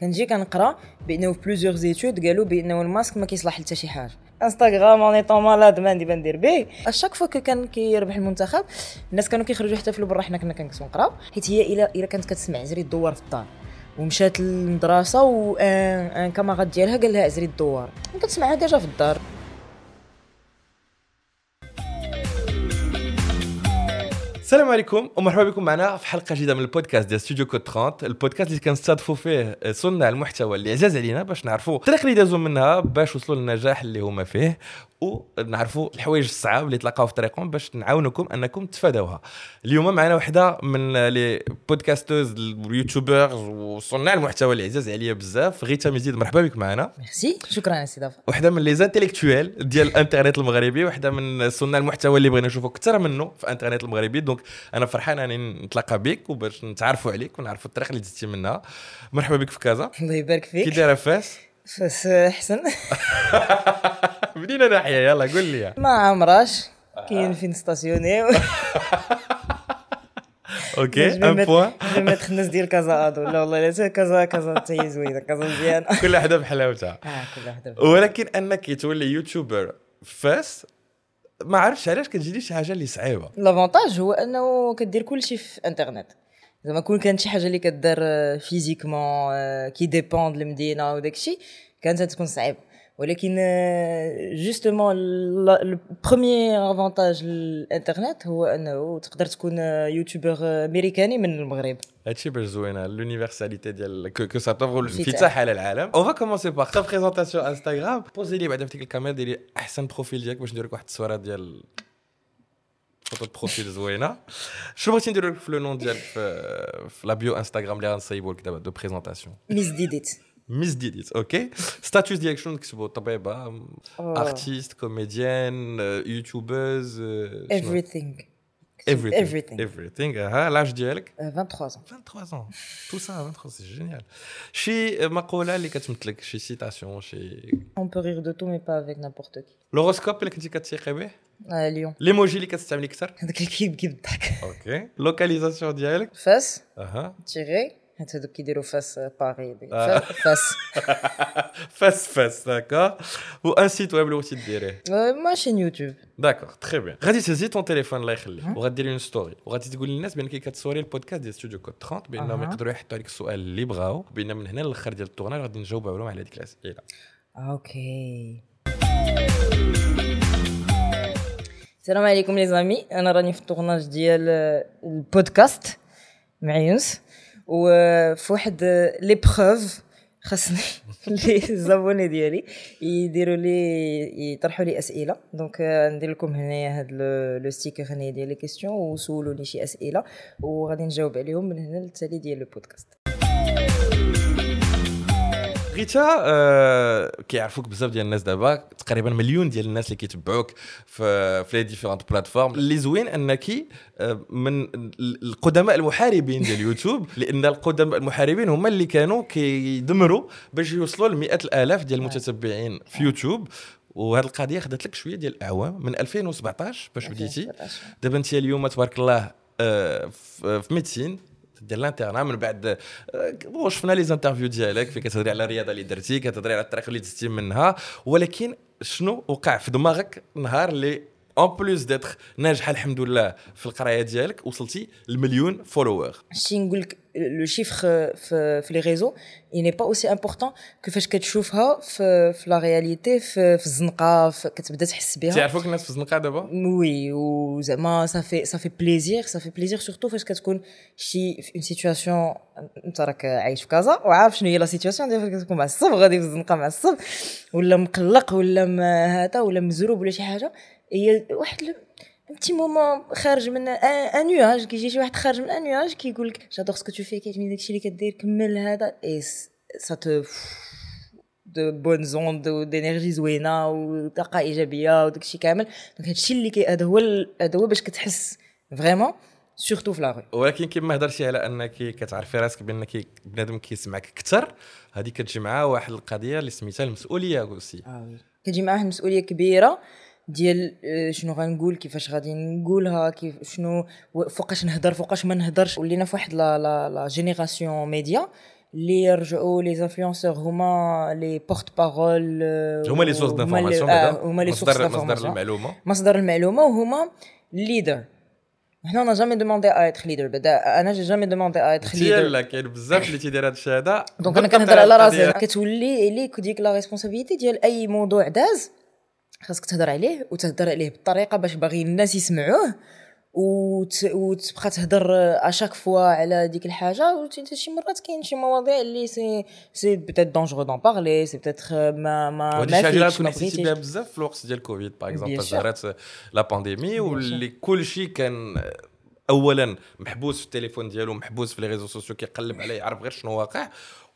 كنجي كنقرا بانه في plusieurs études قالوا بانه الماسك ما كيصلح حتى شي حاجة. Instagram on est tombé malade ما عندي ما ندير به à chaque fois كان كيربح المنتخب الناس كانوا كيخرجوا يحتفلوا برا حنا كنا كنكسو نقراو حيت هي الا إلا كانت كتسمع عزري الدوار في الدار. ومشات للمدرسة و un un camarade ديالها قال لها عزري الدوار. كتسمعها déjà في الدار. السلام عليكم ومرحبا بكم معنا في حلقة جديدة من البودكاست ديال ستوديو كود 30 البودكاست اللي كنستضيفوا فيه صناع المحتوى اللي عزاز علينا باش نعرفوا الطريق اللي دازوا منها باش وصلوا للنجاح اللي هما فيه ونعرفوا الحوايج الصعاب اللي تلقاو في طريقهم باش نعاونكم أنكم تفادوها. اليوم معنا وحدة من les podcasteuses ال YouTubers وصناع المحتوى اللي عزاز عليا بزاف غيتا مزيد مرحبا بك معنا. ميرسي شكرا سي دافا. وحدة من les intellectuels ديال الانترنت المغربي وحدة من صناع المحتوى اللي بغينا نشوفوا أكثر منه في الانترنت المغربي. donc أنا فرحان أني نتلاقى بك وباش نتعرفوا عليك ونعرفوا الطريق اللي دزتي منها مرحبا بك في كازا. الله يبارك كي فيك دايرة فاس؟ فاس احسن منين ناحيه يلا قول لي. ما عمراش كاين فين ستاسيوني. أوكي ان بوان جو ميتر الناس ديال كازا ادو لا والله لا كازا كازا حتى هي زوينة كازا مزيانة. كل حدا بحلاوتها. آه كل واحدة ولكن أنك تولي يوتيوبر فاس ما عرفتش علاش كتجيني شي حاجة اللي صعيبة. l'avantage هو أنه كدير كلشي في انترنت زعما كون كانت شي حاجة اللي كدار physiquement كي dépend المدينة وداك الشيء كانت تكون صعيبة. ولكن justement ال premier avantage للانترنت هو انه تقدر تكون YouTuber امريكاني من المغرب هادشي باش زوينه l'universalité ديال que ça t'offre الانفتاح. الانفتاح على العالم on va commencer par ta présentation Instagram poser لي بعدا في ديك الكاميرا ديري احسن profil ديالك باش ندير لك واحد الصورة ديال فوتو بروفيل زوينه شنو بغيتي ندير لك في لو نون ديالك في, في لا بيو انستغرام اللي غنصايبو لك دابا دو بريزونطاسيون ميس ديديت Misdidit, ok? Status direction, qui se bah, oh. artiste, comédienne, euh, youtubeuse. Euh, everything. everything. Everything. Everything. Uh-huh. L'âge d'Yelk 23 euh, ans. 23 ans. Tout ça à 23 c'est génial. Chez euh, Makola, les chez Citation, chez. On peut rire de tout, mais pas avec n'importe qui. L'horoscope, les catiquettes, à Lyon. L'emoji, les catiquettes, les catiquettes. Ok. Localisation d'Yelk. Face. Uh-huh. Ah, Tiré. حيت هذوك كيديروا فاس. فا- فاس فاس فاس داكور و ان سيت ويب اللي بغيتي ديريه ما شين يوتيوب داكور تري بيان غادي تهزي طون تيليفون الله يخليك وغادير اون ستوري وغادي تقول للناس بانك كتصوري البودكاست ديال ستوديو كود 30 بانهم. يقدروا يحطوا عليك السؤال اللي بغاو بان من هنا للاخر ديال التورنال غادي نجاوبوا عليهم على هذيك الاسئله ok السلام عليكم les amis أنا راني في ال tournage ديال البودكاست مع يونس وفي واحد l'épreuve خاصني les abonnés ديالي يديروا لي يطرحوا لي أسئلة. donc آه، ندير لكم هنايا le le sticker هنايا ديال les questions وسولوني شي أسئلة وغادي نجاوب عليهم من هنا للتالي ديال البودكاست غيتا آه كيعرفوك بزاف ديال الناس دابا تقريبا مليون ديال الناس اللي كيتبعوك في في les différentes plateformes. اللي زوين أنك آه، من ال- القدماء المحاربين ديال اليوتيوب لأن القدماء المحاربين هما اللي كانوا كيدمروا باش يوصلوا لمئات الآلاف ديال المتتبعين في يوتيوب. وهذه القضية خدت لك شوية ديال الأعوام من 2017 باش بديتي. دابا أنت اليوم تبارك الله آه، في médecine ديال ال internat من بعد آه، شفنا les interviews ديالك فين كتهضري على الرياضة اللي درتي كتهضري على الطريق اللي دزتي منها ولكن شنو وقع في دماغك نهار اللي en plus d'être ناجحة الحمد لله في القراية ديالك وصلتي المليون follower شي نقول لك le chiffre في في les réseaux il n'est pas aussi important que فاش كتشوفها في في la réalité في في الزنقه كتبدا تحس بها تعرفوك الناس في الزنقه دابا oui وزعما ça fait ça fait plaisir ça fait plaisir surtout فاش كتكون شي في une situation انت راك عايش في كازا وعارف شنو هي la situation ديال كتكون معصب غادي في الزنقه معصب ولا مقلق ولا هذا ولا مزروب ولا شي حاجة هي واحد petit moment خارج من un nuage كيجي شي واحد خارج من un nuage كيقول لك j'adore ce que tu fais كيعجبني داكشي اللي كدير كمل هذا et ça te donne bonnes ondes و d'énergie زوينه وطاقه ايجابيه وداكشي كامل donc هادشي اللي هذا هو هذا هو باش كتحس vraiment surtout في la rue ولكن كما هضرتي على أنك كتعرفي راسك بانك بنادم كيسمعك أكثر هذه كتجي معاه واحد القضية اللي سميتها المسؤولية aussi. كتجي معاه مسؤولية كبيرة. ديال آه، شنو غنقول كيفاش غادي نقولها كيف شنو فوقاش نهضر فوقاش ما نهضرش. ولينا في واحد la la la génération média اللي يرجعوا les influenceurs هما les porte-parole هما les sources d'information هما les sources مصدر d'information المعلومة. مصدر المعلومة وهما ال leader حنا أنا jamais demandé à être leader بدا أنا jamais demandé à être leader لا كاين بزاف اللي تيدير هذا الشيء هذا. donc أنا كنهضر على راسي. كتولي ليك ديك la responsabilité ديال أي موضوع داز خاصك تهضر عليه وتهضر عليه بطريقه باش باغي الناس يسمعوه وت... وتبقى تهضر à chaque fois على ديك الحاجة وانت شي مرات كاين شي مواضيع اللي c'est c'est peut-être dangereux d'en parler c'est peut-être ما ما ودي شي حاجة كون حسيتي بها بزاف في الوقت ديال كوفيد par exemple ظهرت la pandémie واللي كلشي كان اولا محبوس في التليفون ديالو محبوس في les réseaux sociaux كيقلب عليه يعرف غير شنو واقع.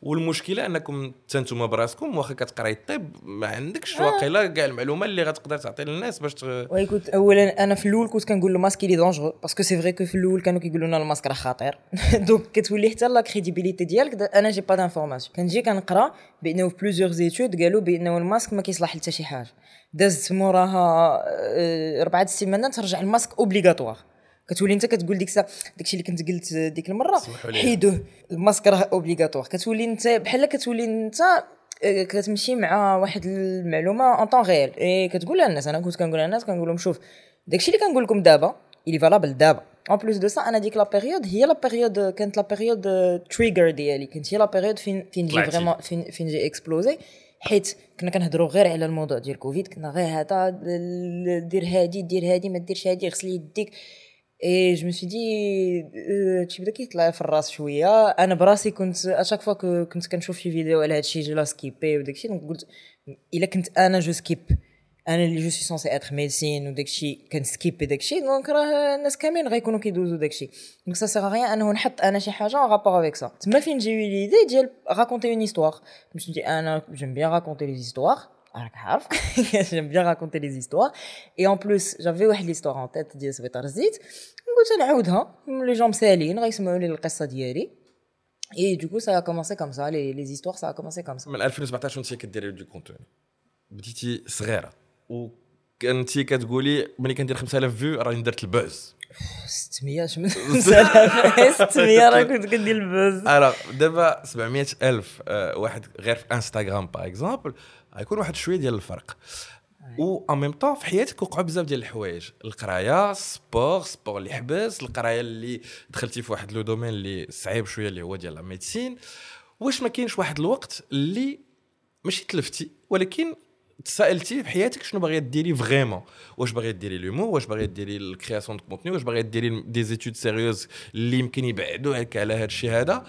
والمشكلة أنكم أنتم براسكم واخا كتقراي الطب ما عندكش آه. واقيلا كاع المعلومة اللي غتقدر تعطي للناس باش تغ... ويكوت اولا أنا في الأول كنت كنقول له masque il est dangereux parce que c'est vrai que في الأول كانوا كيقولوا لنا الماسك راه خطير. donc كتولي حتى la crédibilité ديالك أنا j'ai pas d'information كنجي كنقرا بأنه في plusieurs études قالوا بأنه الماسك ما كيصلح حتى شي حاجة. دازت موراها أربعة السيمانات ترجع ال masque obligatoire كتولي انت كتقول ديك الساعة داكشي اللي كنت قلت ديك المرة حيدوه. الماسك راه obligatoire كتولي انت بحال كتولي انت آه، كتمشي مع واحد المعلومة antérieure et كتقول للناس أنا كنت كنقول للناس كنقول لهم شوف داكشي اللي كنقول لكم دابا اللي valable دابا. en plus de ça أنا ديك la période هي la période كانت la période trigger ديالي. كانت هي la période فين فين j'ai vraiment فين فين j'ai explosé حيت كنا كنهضروا غير على الموضوع ديال كوفيد كنا غير هذا دير هادي دير هادي ما ديرش هادي غسل يديك et je me dis تشي بدا كيطلع في الراس شوية أنا براسي كنت à chaque fois كنت كنشوف شي فيديو على هادشي je la skippais وداكشي donc قلت الا كنت أنا je skippe أنا اللي je suis censée être médecin وداكشي كنسكيبي داكشي donc راه الناس كاملين غيكونوا كيدوزو داكشي donc ça sert à rien انه نحط أنا شي حاجة en rapport avec ça تما فين جاي l'idée ديال raconter une histoire باش أنا j'aime bien raconter les histoires راك عارف j'aime bien raconter les histoires et en plus j'avais واحد l'histoire en tête ديال سبيطار الزيت قلت نعاودها les gens مسالين غيسمعوا لي القصة ديالي et du coup ça a commencé comme ça les les histoires ça a commencé comme ça من 2017 وانت كديري du contenu بديتي صغيره وكنتي كتقولي ملي كندير 5000 vues راني درت ال buzz 600 شمن 600 راه كنت كندير ال buzz alors دابا 700 الف واحد غير في انستغرام par exemple غيكون واحد شوية ديال الفرق. و en même temps في حياتك وقعوا بزاف ديال الحوايج. القراية سبور سبور اللي حبس القراية اللي دخلتي في واحد le domaine اللي صعيب شوية اللي هو ديال ال médecine واش ما كاينش واحد الوقت اللي ماشي تلفتي ولكن تسائلتي في حياتك شنو باغيه ديري vraiment واش باغيه ديري l'humour واش باغيه ديري ال création de contenu واش باغيه ديري des études sérieuses اللي يمكن يبعدوك على هذا الشيء هذا؟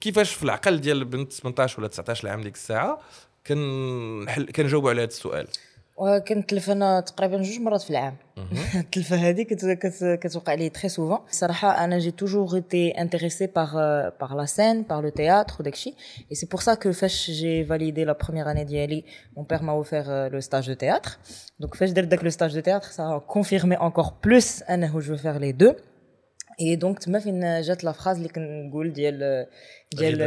كيفاش في العقل ديال بنت 18 ولا 19 عام ديك الساعة كنحل كنجاوبوا على هذا السؤال. وكنتلف أنا تقريبا جوج مرات في العام. التلفة هذه كتوقع لي très souvent صراحة أنا j'ai toujours été intéressée par par la scène par le théâtre وداكشي et c'est pour ça que فاش j'ai validé la première année ديالي mon père m'a offert le stage de théâtre donc فاش درت داك le stage de théâtre ça a confirmé encore plus انه je veux faire les deux et donc تما فين جات la phrase اللي كنقول ديال ديال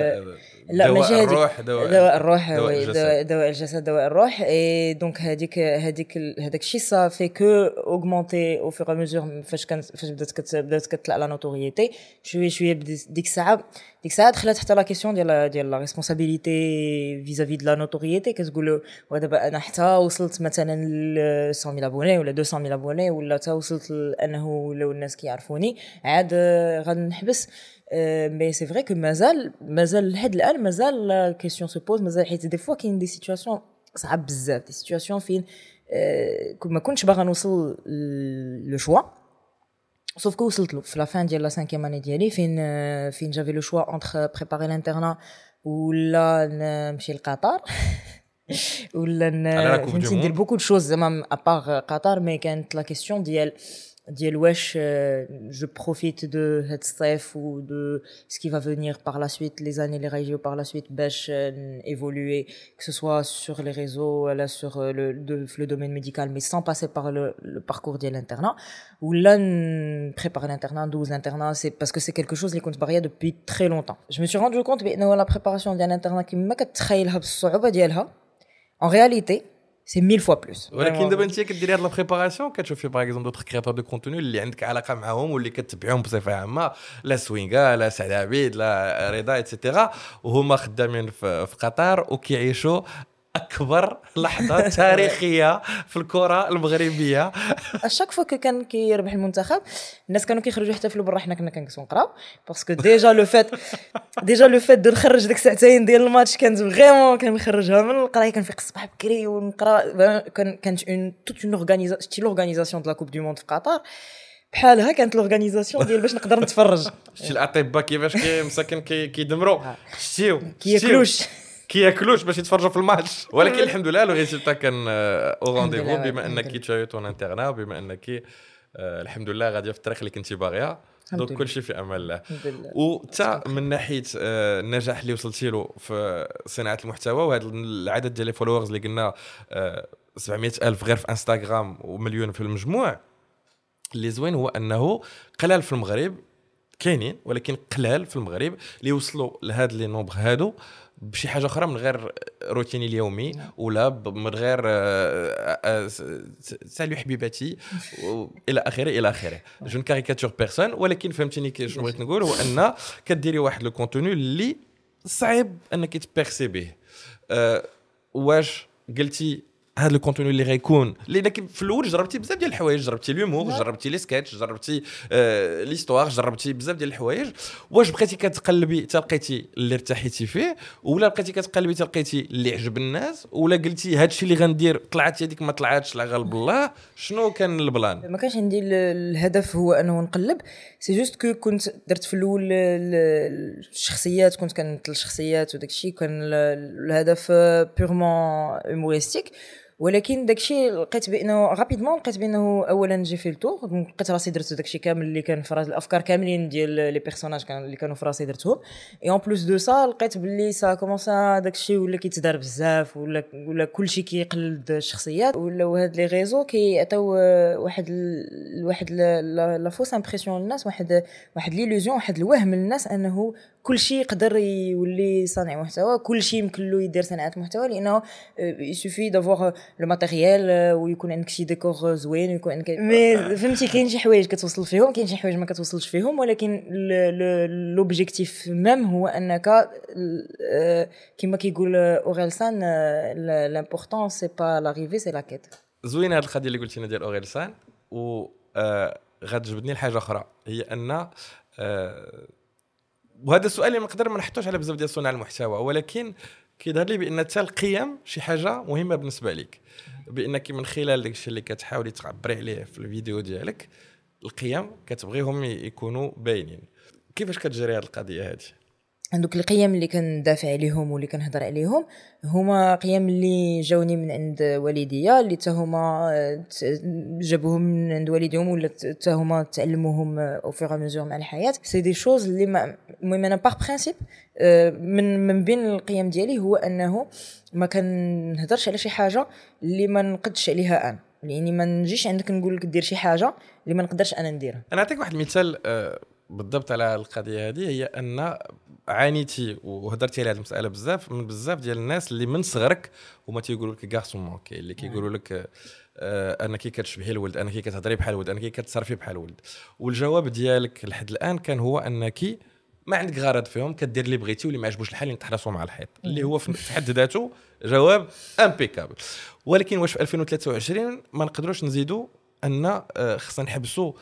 لا ماشي الروح دواء الروح دواء, الجسد. دواء الجسد دواء الروح. et donc هذيك هذيك هذاك الشيء ça fait qu'augmenter au fur et à mesure فاش كان فاش بدات بدات كتطلع la notoriété شوية شوية ديك الساعة ديك الساعة دخلت حتى la question ديال ديال la responsabilité vis-à-vis de la notoriété كتقول ودابا أنا حتى وصلت مثلا ل 100000 abonnés ولا 200000 abonnés ولا حتى وصلت لأنه ولاو الناس كيعرفوني عاد غنحبس. mais c'est vrai que مازال مازال لحد الان مازال question se pose مازال حيت des fois كاين des situations صعاب بزاف des situations فين ما كنتش باغا نوصل le choix sauf que وصلت له في la fin ديال la cinquième année ديالي فين فين j'avais le choix entre préparer l'internat ولا نمشي لقطر ولا فهمتي ندير beaucoup de choses زعما à part قطر mais كانت la question ديال ديال واش je profite de هاد الصيف et de ce qui va venir par la suite les années اللي غيجيو par la suite باش évoluer que ce soit sur les réseaux ولا sur le في le domaine médical mais sans passer par le parcours ديال ال internat ولا نبريباري ال internat ندوز ال internat c'est parce que c'est quelque chose اللي كنت باغيه depuis très longtemps je me suis rendu compte بانه la préparation ديال ال internat كيما كتخيلها بالصعوبه ديالها en réalité c'est mille fois plus ولكن دابا انت كديري هاد la préparation كتشوفي par exemple d'autres créateurs de contenu اللي عندك علاقة معاهم واللي كتبعهم بصفة عامة لا سوينغا لا سعد عبيد لا رضا et cetera وهما خدامين في قطر وكيعيشوا أكبر لحظة تاريخية في الكرة المغربية. à chaque fois كان كيربح المنتخب. الناس كانوا كيخرجوا يحتفلوا برا حنا كنا كنجلسوا نقراو parce que déjà le fait déjà le fait de نخرج ديك الساعتين ديال الماتش كانت vraiment كنخرجها من القراية كنفيق الصباح بكري ونقرا. كانت une toute une organisation شتي l'organisation de la coupe du monde في قطر. بحالها كانت l'organisation ديال باش نقدر نتفرج. شتي الأطباء كيفاش مساكن كيدمروا. شتيو كياكلوش كياكلوش باش يتفرجوا في الماتش. ولكن الحمد لله le résultat كان au rendez-vous بما أنك t'as choisi ton internat وبما أنك الحمد لله غاديه في الطريق اللي كنتي باغيه donc كل شيء في أمان الله. وتا من ناحية النجاح اللي وصلتي له في صناعة المحتوى وهذا العدد ديال ال followers اللي قلنا 700 ألف غير في انستغرام ومليون في المجموع اللي زوين هو أنه قلال في المغرب كاينين ولكن قلال في المغرب اللي وصلوا لهاد les nombres هادو. بشي حاجة أخرى من غير روتيني اليومي. ولا من غير salut حبيباتي إلى آخره إلى آخره je caricature personne ولكن فهمتيني شنو بغيت نقول هو أن كديري واحد le contenu اللي صعيب أنك ت percer به واش قلتي هذا ال contenu اللي غيكون. لانك في الأول جربتي بزاف ديال الحوايج جربتي l'humour نعم. جربتي les sketchs جربتي آه l'histoire جربتي بزاف ديال الحوايج. واش بقيتي كتقلبي تلقيتي اللي ارتحيتي فيه ولا بقيتي كتقلبي تلقيتي اللي عجب الناس ولا قلتي هذا الشيء اللي غندير طلعت هذيك ما طلعتش لا غالب الله شنو كان ال plan؟ ما كانش عندي الهدف هو أنه نقلب. c'est juste que كنت درت في الأول الشخصيات كنت كنمثل الشخصيات وداك الشيء كان الهدف purement humoristique ولكن داكشي لقيت بأنه rapidement لقيت بأنه اولا j'ai fait le tour لقيت راسي درت داكشي كامل اللي كان في الأفكار كاملين ديال les personnages كان اللي كانوا في راسي درتهم. et en plus de ça لقيت باللي ça commence à داكشي ولا كيتدار بزاف ولا ولا كلشي كيقلد الشخصيات ولاو هاد les réseaux كيعطيو واحد ال... واحد la fausse impression للناس واحد واحد l'illusion واحد الوهم للناس أنه كل شيء يقدر يولي صانع محتوى كل شيء يمكن له يدير صناعة محتوى لأنه il suffit d'avoir le matériel ويكون عندك شي ديكور زوين ويكون عندك mais فهمتي كاين شي حوايج كتوصل فيهم كاين شي حوايج ما كتوصلش فيهم ولكن l'objectif même هو أنك كما كيقول اوريلسان l'important c'est pas l'arrivée c'est la quête زوينة هذه القضية اللي قلتي لنا ديال اوريلسان و غتجبدني لحاجة أخرى هي أن وهذا السؤال اللي نقدر ما نحطوش على بزاف ديال صناع المحتوى. ولكن كيظهر لي بأن حتى القيم شي حاجة مهمة بالنسبة لك بانك من خلال داك الشيء اللي كتحاولي تعبري عليه في الفيديو ديالك القيم كتبغيهم يكونوا باينين. كيفاش كتجري هذه القضية هذه هذوك القيم اللي كندافع عليهم واللي كنهضر عليهم هما قيم اللي جاوني من عند والديا اللي حتى هما جابوهم من عند والديهم ولا حتى هما تعلموهم au fur et à mesure مع الحياة. c'est des choses اللي المهم أنا par principe من من بين القيم ديالي هو أنه ما كنهضرش على شي حاجة اللي ما نقدش عليها أنا. يعني ما نجيش عندك نقول لك دير شي حاجة اللي ما نقدرش أنا نديرها. أنا نعطيك واحد المثال آه، بالضبط على القضية هذه هي أن عانيتي وهضرتي على هذه المسألة بزاف من بزاف ديال الناس اللي من صغرك هما تيقولوا لك garçon manqué اللي كيقولوا لك آه أنك كتشبهي الولد أنك كتهضري بحال الولد أنك كتصرفي بحال الولد. والجواب ديالك لحد الآن كان هو أنك ما عندك غرض فيهم كدير اللي بغيتي واللي ما عجبوش الحال اللي تحرصوا مع الحيط اللي هو في حد ذاته جواب impeccable ولكن واش في 2023 ما نقدروش نزيدوا أن آه، خصنا نحبسوا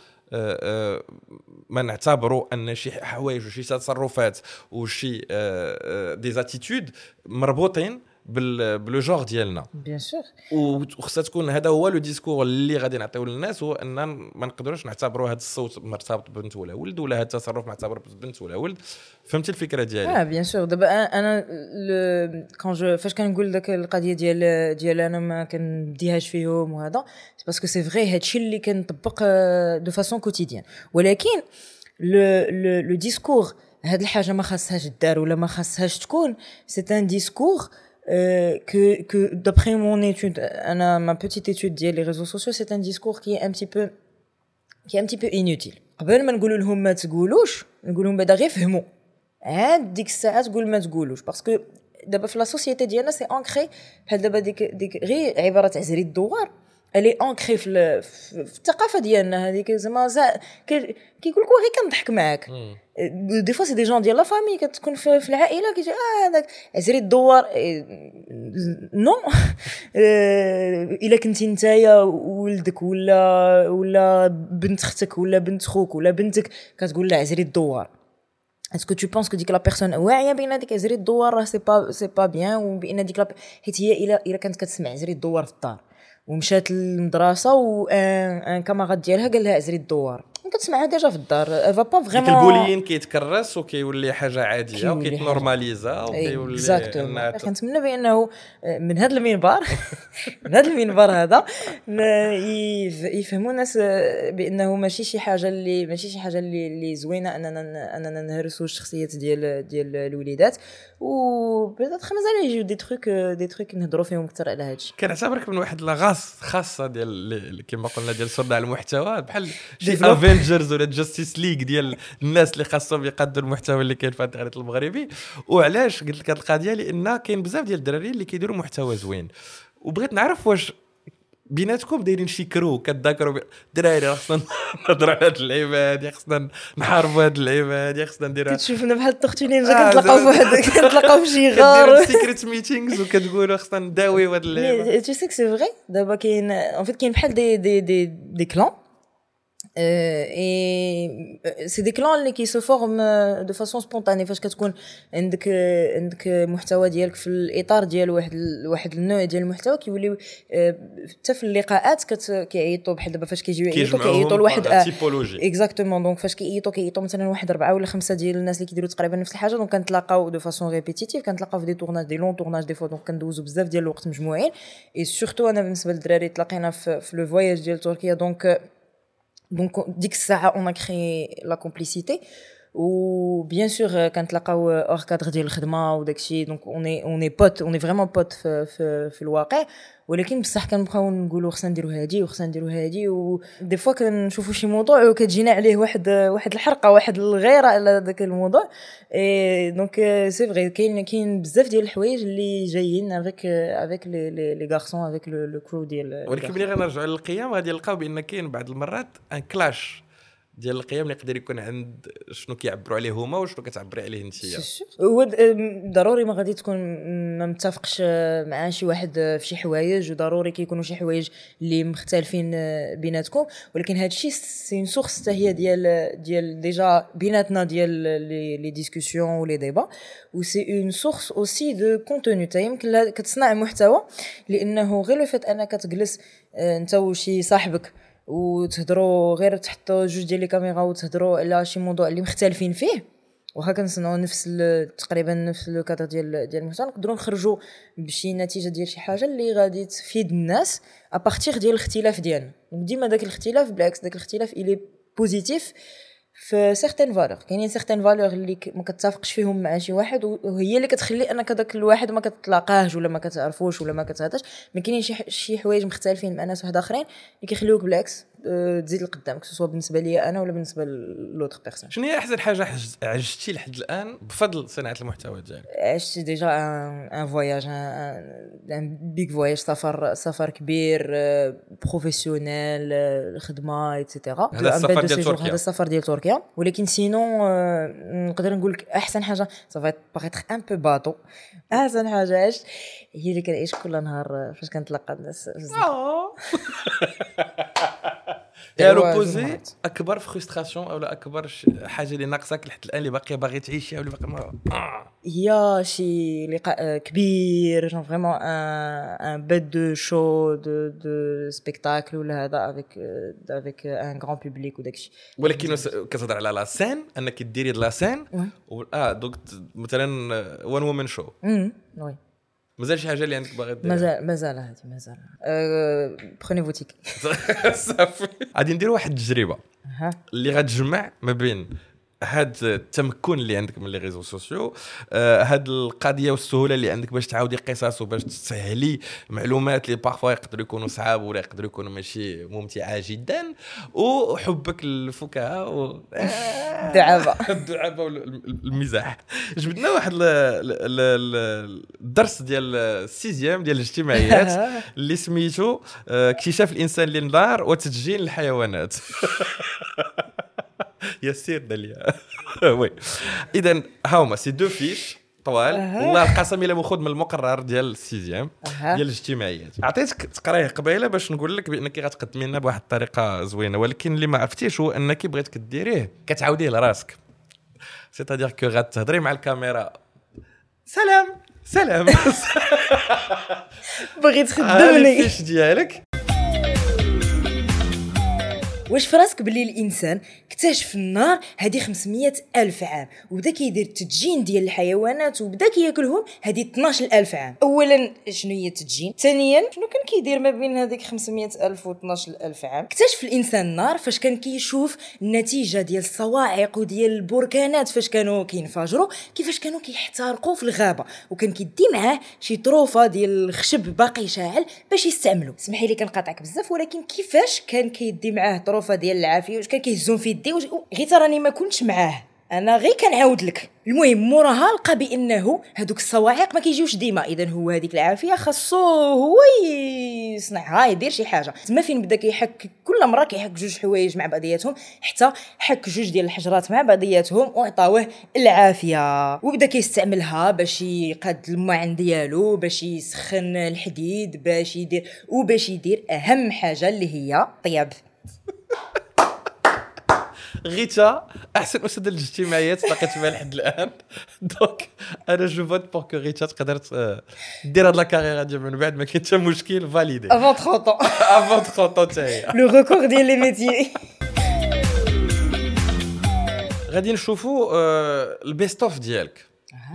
ما نعتبروا أن شي حوايج وشي تصرفات وشي des attitudes مربوطين ب le genre ديالنا. bien sûr وخصها تكون هذا هو le discours اللي غادي نعطيو للناس هو أن ما نقدروش نعتبروا هذا الصوت مرتبط ببنت ولا ولد ولا هذا التصرف معتبر ببنت ولا ولد. فهمتي الفكرة ديالي؟ آه bien sûr دابا أنا quand je فاش كنقول داك القضية ديال ديال أنا ما كنديهاش فيهم وهذا parce que c'est vrai هادشي اللي كنطبق de façon quotidienne ولكن le discours هاد الحاجة ما خاصهاش دار ولا ما خاصهاش تكون c'est un discours que, que d'après mon étude, ma petite étude des les réseaux sociaux, c'est un discours qui est un petit peu, qui est un petit peu inutile. قبل ما نقول لهم ما تقولوش نقول لهم بعدا غير فهموا عاد ديك الساعة تقول ما تقولوش parce que دابا في la société ديالنا c'est ancré بحال دابا ديك ديك غير عباره تاع عزري الدوار الي ancré في, ال- في في الثقافة ديالنا هذيك زعما كيقول لك غير كنضحك معاك. des fois c'est des gens ديال la famille كتكون في, في العائلة كيجي آه هذاك عزري الدوار. non آه، إلا كنتي نتايا ولدك ولا ولا بنت أختك ولا بنت خوك ولا بنتك كتقول لها عزري الدوار. est-ce que tu penses que ديك la personne واعية بأن هذيك عزري الدوار راه c'est pas c'est pas bien و ben ديك حيت هي الا إلا كانت كتسمع عزري الدوار في الدار. ومشات للمدرسة و un un camarade ديالها قال لها عزري الدوار. كتسمعها déjà في الدار فا bah ديك vraiment ال bullying كيتكرس وكيولي حاجة عادية. وكيت normalise وكيولي exactement كنتمنى بأنه من هذا المنبر من هذا المنبر هذا يفهموا الناس بأنه ماشي شي حاجة اللي ماشي شي حاجة اللي اللي زوينة أننا أننا نهرسوا الشخصيات ديال ديال الوليدات و بيتيت مازال يجيو des trucs des trucs نهضروا فيهم أكثر على هذا الشيء كنعتبرك من واحد la race خاصة ديال كما قلنا ديال صناع المحتوى بحال شي Develop. Avengers ولا Justice League ديال الناس اللي خاصهم يقادوا المحتوى اللي كاين في التاريخ المغربي. وعلاش قلت لك هذه القضية؟ لأن كاين بزاف ديال الدراري اللي كيديروا محتوى زوين. وبغيت نعرف واش بيناتكم دايرين شي crew كتذاكروا ب- دراري راه خصنا نهضروا على هاد اللعيبة هادي خصنا نحاربوا هاد اللعيبة هادي خصنا نديرها كتشوفنا بحال التختونين آه، كنتلاقاو في واحد كنتلاقاو في شي غار. secret meetings وكتقولوا خصنا نداويو هاد اللعيبة. C'est que c'est vrai. دابا كاين en fait كاين بحال دي دي دي دي clans. Et euh, c'est des clans اللي كي se forment euh, de façon spontanée. فاش كتكون عندك عندك محتوى ديالك في الاطار ديال واحد واحد النوع ديال المحتوى كيوليو حتى في اللقاءات كيعيطوا بحال دابا فاش كيجيو يعيطوا كيعيطوا لواحد exactement donc فاش كيعيطوا كيعيطوا مثلا واحد اربعه ولا خمسه ديال الناس اللي كيديروا تقريبا نفس الحاجة donc كنتلاقاو de façon répétitive كنتلاقاو في des tournages des longs tournages des fois donc كندوزو بزاف ديال الوقت مجموعين et surtout أنا بالنسبة للدراري تلاقينا في, في le voyage ديال تركيا donc donc ديك الساعة on crée la complicité و bien sûr كنتلاقاو hors cadre ديال الخدمه وداكشي donc on est on est potes on est vraiment potes في, في, في الواقع ولكن بصح كنبقاو نقولوا خصنا نديروا هادي وخصنا نديروا هادي و des fois كنشوفوا شي موضوع وكتجينا عليه واحد واحد الحرقه واحد الغيره على ذاك الموضوع et donc c'est vrai كاين كاين بزاف ديال الحوايج اللي جايين avec avec les les les garçons avec le crew ديال ولكن ملي غنرجعوا للقيم غادي نلقاو بان كاين بعض المرات un clash ديال القيم اللي يقدر يكون عند شنو كيعبروا عليه هما وشنو كتعبري عليه انت. هو ضروري ما غادي تكون ما متفقش آه، مع شي واحد آه، في شي حوايج وضروري كيكونوا شي حوايج اللي مختلفين آه، بيناتكم. ولكن هذا الشيء c'est source حتى هي ديال ديال déjà بيناتنا ديال les discussions و les débats و c'est une source aussi de contenu تا يمكن كتصنع محتوى لأنه غير le fait أنك تجلس أنت وشي صاحبك وتهضروا غير تحطوا جوج ديال لي وتهضروا على شي موضوع اللي مختلفين فيه. وها كنصنعوا نفس تقريبا نفس le cadre ديال ديال المحتوى. نقدروا نخرجوا بشي نتيجة ديال شي حاجة اللي غادي تفيد الناس à partir ديال الاختلاف ديالنا. ديما داك الاختلاف بالعكس داك الاختلاف il est positif في certaines valeurs كاينين certaines valeurs اللي ما كتفقش فيهم مع شي واحد وهي اللي كتخلي انك داك الواحد ما كتلاقاهش ولا ما كتعرفوش ولا ما كتهضرش ما كاينين شي حوايج مختلفين مع ناس واحد اخرين اللي كيخليوك بالعكس. تزيد لقدام سواء بالنسبة ليا أنا ولا بالنسبة l'autre personne شنو هي أحسن حاجة عجزتي لحد الآن بفضل صناعة المحتوى ديالك؟ عشت déjà un voyage un big voyage سفر سفر كبير professionnel الخدمة etcetera هذا السفر ديال تركيا. هذا السفر ديال تركيا. ولكن sinon نقدر نقول لك أحسن حاجة ça va paraître un peu bateau أحسن حاجة عشت. هي اللي كنعيش كل نهار آه، فاش كنتلاقى الناس. روبوزي جمعت. أكبر فرستراسيون أو أكبر حاجة اللي ناقصك لحد الآن اللي باقي باغي تعيشها واللي باقي ما. هي شي لقاء آه، كبير جون فريمون ان بيت دو شو دو دو سبيكتاكل ولا هذا افيك افيك ان غران بوبليك وداكشي ولكن كتهضر على لا سين أنك ديري لا سين. آه دونك ت- مثلا وان وومن شو وي مازال شي حاجة اللي عندك باغي مازال مازال هذه مازال. بروني فوتيك صافي. غادي نديروا واحد التجربة. اللي غتجمع ما بين هاد التمكن اللي عندك من les réseaux sociaux آه، هاد القضية والسهولة اللي عندك باش تعاودي قصص وباش تسهلي معلومات اللي parfois يقدروا يكونوا صعاب ولا يقدروا يكونوا ماشي ممتعة جدا وحبك للفكاهة و... الدعابة. الدعابة والمزاح. جبدنا واحد ال- ال- ال- الدرس ديال السيزيام ديال الاجتماعيات اللي سميتو آه، اكتشاف الإنسان للنار وتسجيل الحيوانات. يسير داليا. وي. اذا هاهما سي دو فيش طوال. والله القسم إلا ماخذ من المقرر ديال السيزيام. ديال الاجتماعيات عطيتك تقراه قبيلة باش نقول لك بأنك غتقدمي لنا بواحد الطريقة زوينة ولكن اللي ما عرفتيش هو أنك بغيتك ديريه كتعاوديه لراسك. سيتادير كو غتهضري مع الكاميرا. سلام! سلام! بغيت تخدمني الفيش ديالك. واش في راسك باللي الإنسان اكتشف النار هذه 500 ألف عام وبدا كيدير التدجين ديال الحيوانات وبدا كياكلهم هذه 12 الف عام. اولا شنو هي التدجين؟ ثانيا شنو كان كيدير ما بين هذيك 500 ألف و 12 الف عام؟ اكتشف الإنسان النار فاش كان كيشوف النتيجة ديال الصواعق وديال البركانات فاش كانوا كينفجروا كيفاش كانوا كيحترقوا في الغابة. وكان كيدي معاه شي طروفة ديال الخشب باقي شاعل باش يستعملوا سمحي لي كنقاطعك بزاف ولكن كيفاش كان كيدي معاه طروفة ديال العافية واش كان كيهزهم في واش- غير تراني ما كنتش معاه. أنا غير كنعاود لك. المهم موراها لقى بأنه هذوك الصواعق ما كيجيوش ديما. اذا هو هذيك العافية خاصو هو يصنعها يدير شي حاجة. تما فين بدا كيحك؟ كل مرة كيحك جوج حوايج مع بعضياتهم حتى حك جوج ديال الحجرات مع بعضياتهم وعطاوه العافية. وبدا كيستعملها باش يقاد المعن ديالو باش يسخن الحديد باش يدير وباش يدير أهم حاجة اللي هي طياب غيتا أحسن أستاذ الاجتماعيات لقيت بها لحد الآن. دونك أنا جو فوت بور كو غيتا تقدر دير هاد لا ديال من بعد ما كاين حتى مشكل فاليدي افون 30 avant 30 حتى هي le record ديال les métiers غادي نشوفوا آه، ال best of ديالك.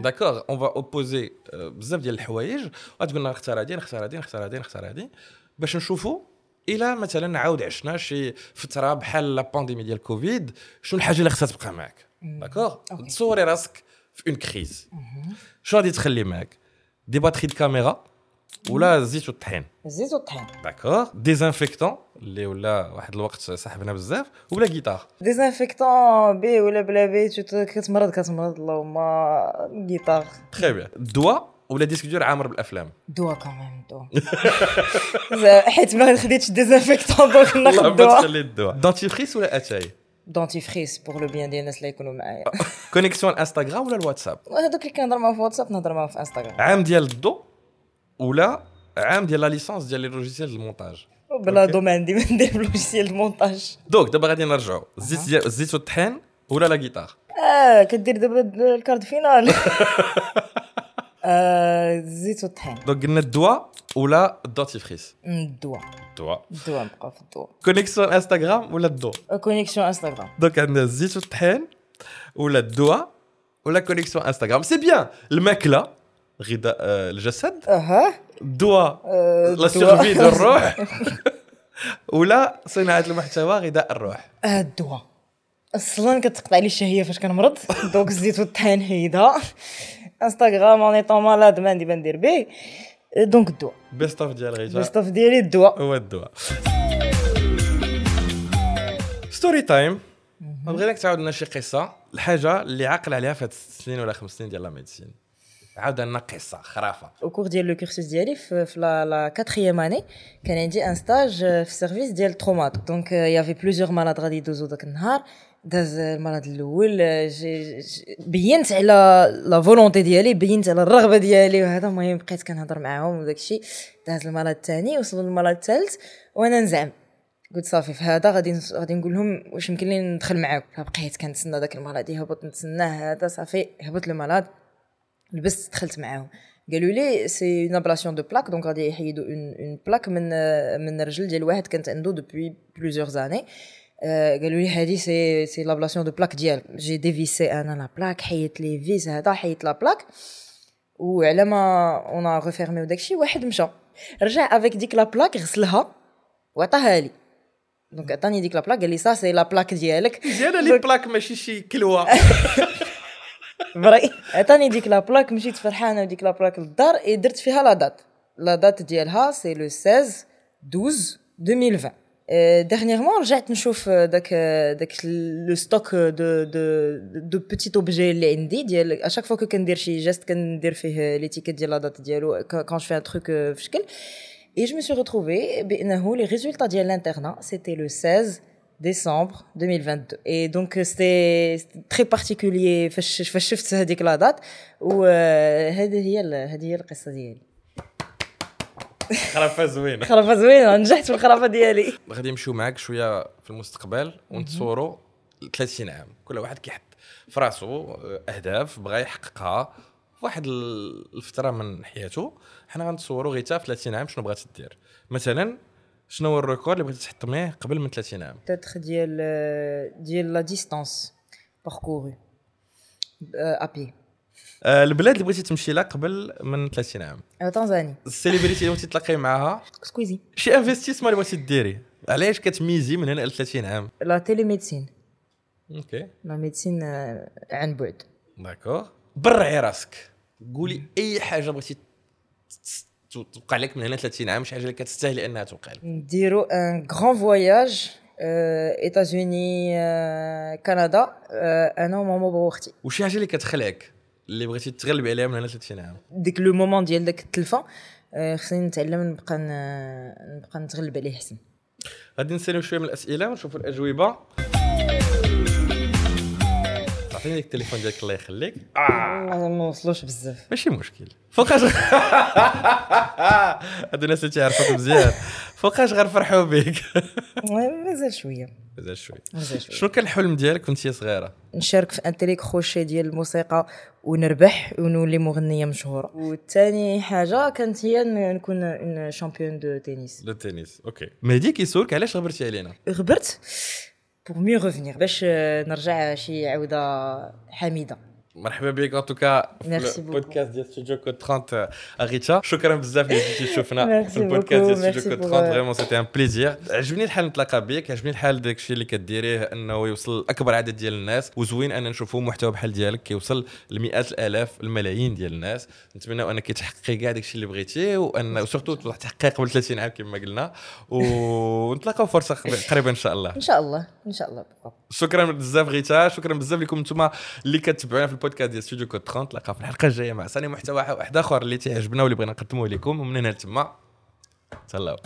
d'accord on va opposer بزاف ديال الحوايج. غتقول لنا نختار هادي نختار هادي نختار هادي نختار هادي. باش نشوفوا إلى مثلا عاود عشنا شي فترة بحال la pandémie ديال كوفيد شنو الحاجة اللي خصها تبقى معك d'accord. تصوري راسك في une crise شنو غادي تخلي معك des batteries د كاميرا ولا زيت والطحين؟ الزيت والطحين. d'accord désinfectant اللي ولا واحد الوقت صاحبنا بزاف ولا جيتار désinfectant بي ولا بلا بي كتمرض كتمرض اللهم جيتار très bien الدواء ولا disque dur عامر بالأفلام. دوا كمان دوا. حيت ما خديتش désinfectant donc ناخذ دوا. الدواء dentifrice ولا أتاي؟ dentifrice pour le bien ديال الناس اللي يكونوا معايا connexion انستغرام ولا الواتساب هذوك اللي كنهضر معاهم في واتساب نهضر معاهم في انستغرام عام ديال الضو ولا عام ديال la licence ديال les logiciels المونتاج بلا. دو ما عندي ما ندير ب logiciel المونتاج donc دابا غادي نرجعوا الزيت الزيت والطحين ولا لا جيتار آه كدير دابا ال quart de finale الزيت والطحين. donc قلنا الدواء ولا ال dentifrice الدوا الدواء. الدوا نبقى في الدوا connexion انستغرام ولا الضو connexion انستغرام donc عندنا الزيت والطحين ولا الدواء ولا connexion انستغرام c'est bien الماكلة غذاء آه، الجسد. أها. الدواء لا الدواء. سيرفي دو الروح. ولا صناعة المحتوى غذاء الروح. آه، الدواء. أصلا كتقطع لي الشهية فاش كنمرض. donc الزيت والطحين هيدا. انستغرام en étant malade ما عندي ما ندير به donc الدواء best of ديال غيتا ال staff ديالي الدواء هو الدواء story time بغيناك تعاود لنا شي قصه الحاجة اللي عاقل عليها في هاد الست سنين ولا خمس سنين ديال la médecine عاود لنا قصه خرافه au cours ديال le cursus ديالي في, la la quatrième année كان عندي un stage في ال service ديال ال traumato donc y avait plusieurs malades غادي يدوزو داك النهار داز المرض الأول بينت على la volonté ديالي بينت على الرغبة ديالي وهذا المهم بقيت كنهضر معاهم وداك الشيء. داز المرض الثاني وصل للمرض الثالث وأنا نزعم. قلت صافي في هذا غادي غادي نقول لهم واش يمكن لي ندخل معاكم. فبقيت كنتسنى داك المرض يهبط نتسناه هذا صافي هبط المرض. لبست دخلت معاهم. قالوا لي c'est une ablation de plaque donc غادي يحيدوا une plaque من من الرجل ديال واحد كانت عنده depuis plusieurs années قالوا لي هذه c'est c'est l'ablation de plaque ديالك j'ai dévissé أنا la plaque حيت les vis هذا حيت la plaque. وعلى ما on refermait داكشي واحد مشى رجع avec ديك la plaque غسلها وعطاها لي. donc عطاني ديك la plaque قال لي ça c'est la plaque ديالك. مزيانه les plaques ماشي شي كلوة. vrai عطاني ديك la plaque مشيت فرحانة بديك la plaque للدار اي درت فيها la date la date ديالها c'est le 16 12 2020 dernièrement رجعت نشوف داك داك le stock de de de petits objets اللي عندي ديال à chaque fois كندير شي geste كندير فيه l'étiquette ديال la date ديالو quand je fais un truc في شكل Et je me suis retrouvée, les résultats de l'internat, c'était le 16 décembre 2022. Et donc, c'était très particulier, je fais cette la date, où هذه هي هذه هي القصة ديالي. خرافة زوينة. خرافة زوينة نجحت في الخرافة ديالي. غادي نمشيو معاك شوية في المستقبل ونتصوروا 30 عام. كل واحد كيحط في راسو أهداف بغى يحققها. في واحد الفترة من حياته حنا غنتصوروا غير في 30 عام شنو بغات دير. مثلا شنو هو ال record اللي بغيتي تحطميه قبل من 30 عام؟ تاتخ ديال ديال la distance parcourue à pied البلاد اللي بغيتي تمشي لها قبل من 30 عام. Tanzanie. ال célébrité اللي بغيتي تلاقي معاها. Squeezie شي investissement اللي بغيتي ديري. علاش كتميزي من هنا ل 30 عام؟ la télémédecine okay la médecine عن بعد. d'accord برعي راسك. قولي أي حاجة بغيتي توقع لك من هنا 30 عام شي حاجة اللي كتستاهل انها توقع لك نديرو un grand voyage États-Unis كندا أنا وماما وختي وشي حاجة اللي كتخلعك اللي بغيتي تغلبي عليها من هنا 30 عام ديك le moment ديال داك التلفة خصني نتعلم نبقى نبقى نتغلب عليه أحسن. غادي نساليو شوية من الأسئلة ونشوفوا الأجوبة. عطيني التليفون ديالك الله يخليك. آه. ما وصلوش بزاف. ماشي مشكل. فوقاش هادو الناس اللي تعرفوك مزيان. فوقاش غنفرحوا بك مازال شوية. مازال شوية. مازال شوية. شنو كان الحلم ديالك وانت صغيرة؟ نشارك في un كروشي ديال الموسيقى ونربح ونولي مغنية مشهورة. والثاني حاجة كانت هي نكون une championne de tennis de tennis okay. مهدي كيسولك علاش غبرتي علينا؟ غبرت؟ pour mieux revenir باش نرجع شي عودة حميدة. مرحبا بك. en tout cas في البودكاست ديال ستوديو كود 30 أ غيتا شكرا بزاف اللي جيتي تشوفنا في البودكاست ديال ستوديو كود 30 vraiment c'était un plaisir عجبني الحال نتلاقى بك عجبني الحال داك الشيء اللي كديريه انه يوصل لاكبر عدد ديال الناس وزوين ان نشوفوا محتوى بحال ديالك كيوصل لمئات الالاف الملايين ديال الناس نتمنى انك تحققي كاع داك الشيء اللي بغيتي وان و surtout تحققي قبل 30 عام كما قلنا ونتلاقاو فرصه قريبه ان شاء الله ان شاء الله ان شاء الله شكرا بزاف غيتا شكرا بزاف لكم أنتم اللي كتبعونا في البودكاست ديال ستوديو كود 30 تلقى في الحلقة الجاية مع ثاني محتوى واحد آخر اللي تعجبنا واللي بغينا نقدموه لكم. ومن هنا لتما تهلاو.